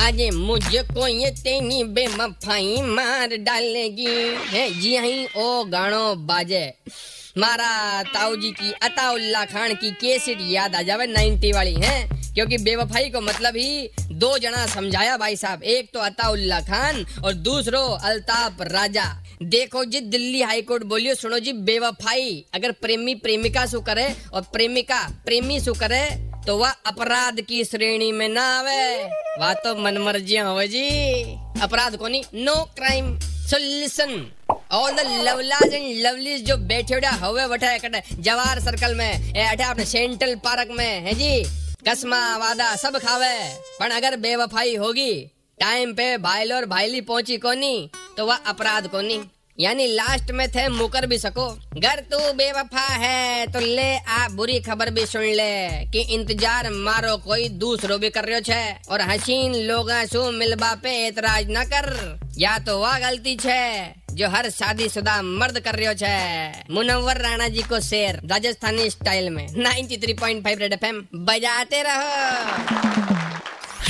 आज मुझको ये तेनी बेमफाई मार डालेगी। है, जी ही ओ गानो बाजे। मारा ताऊजी की, अताउल्ला खान की केसेट याद आ जावे 90 वाली, है? क्योंकि बेवफाई को मतलब ही दो जना समझाया भाई साहब। एक तो अताउल्ला खान और दूसरो अल्ताफ राजा। देखो जी, दिल्ली हाई कोर्ट बोलियो, सुनो जी, बेवफाई। अगर प्रेमी प्रेमिका सु करे और प्रेमिका प्रेमी सु करे तो वह अपराध की श्रेणी में ना आवे। वह तो मनमर्जियाँ हो जी। अपराध कोनी no crime so listen all the लवलाज and lovelies जो बैठे उड़ा हवे वठे कटे जवाहर सर्कल में अठे अपने सेंट्रल पार्क में, है जी? कसमा, वादा, सब खावे। पर अगर बेवफाई होगी टाइम पे भाईल और भाईली पहुँची कोनी तो वह अपराध कोनी। यानी लास्ट में थे, मुकर भी सको। घर तू बेवफा है तो ले आ, बुरी खबर भी सुन ले, कि इंतज़ार मारो कोई दूसरो भी कर रहे छे। और हसीन लोग सु मिलबा पे एतराज़ न कर। या तो वह गलती छे, जो हर शादी शुदा मर्द कर रहे छे। मुनव्वर राणा जी को शेर, राजस्थानी स्टाइल में। 93.5 रेड एफएम बजाते रहो।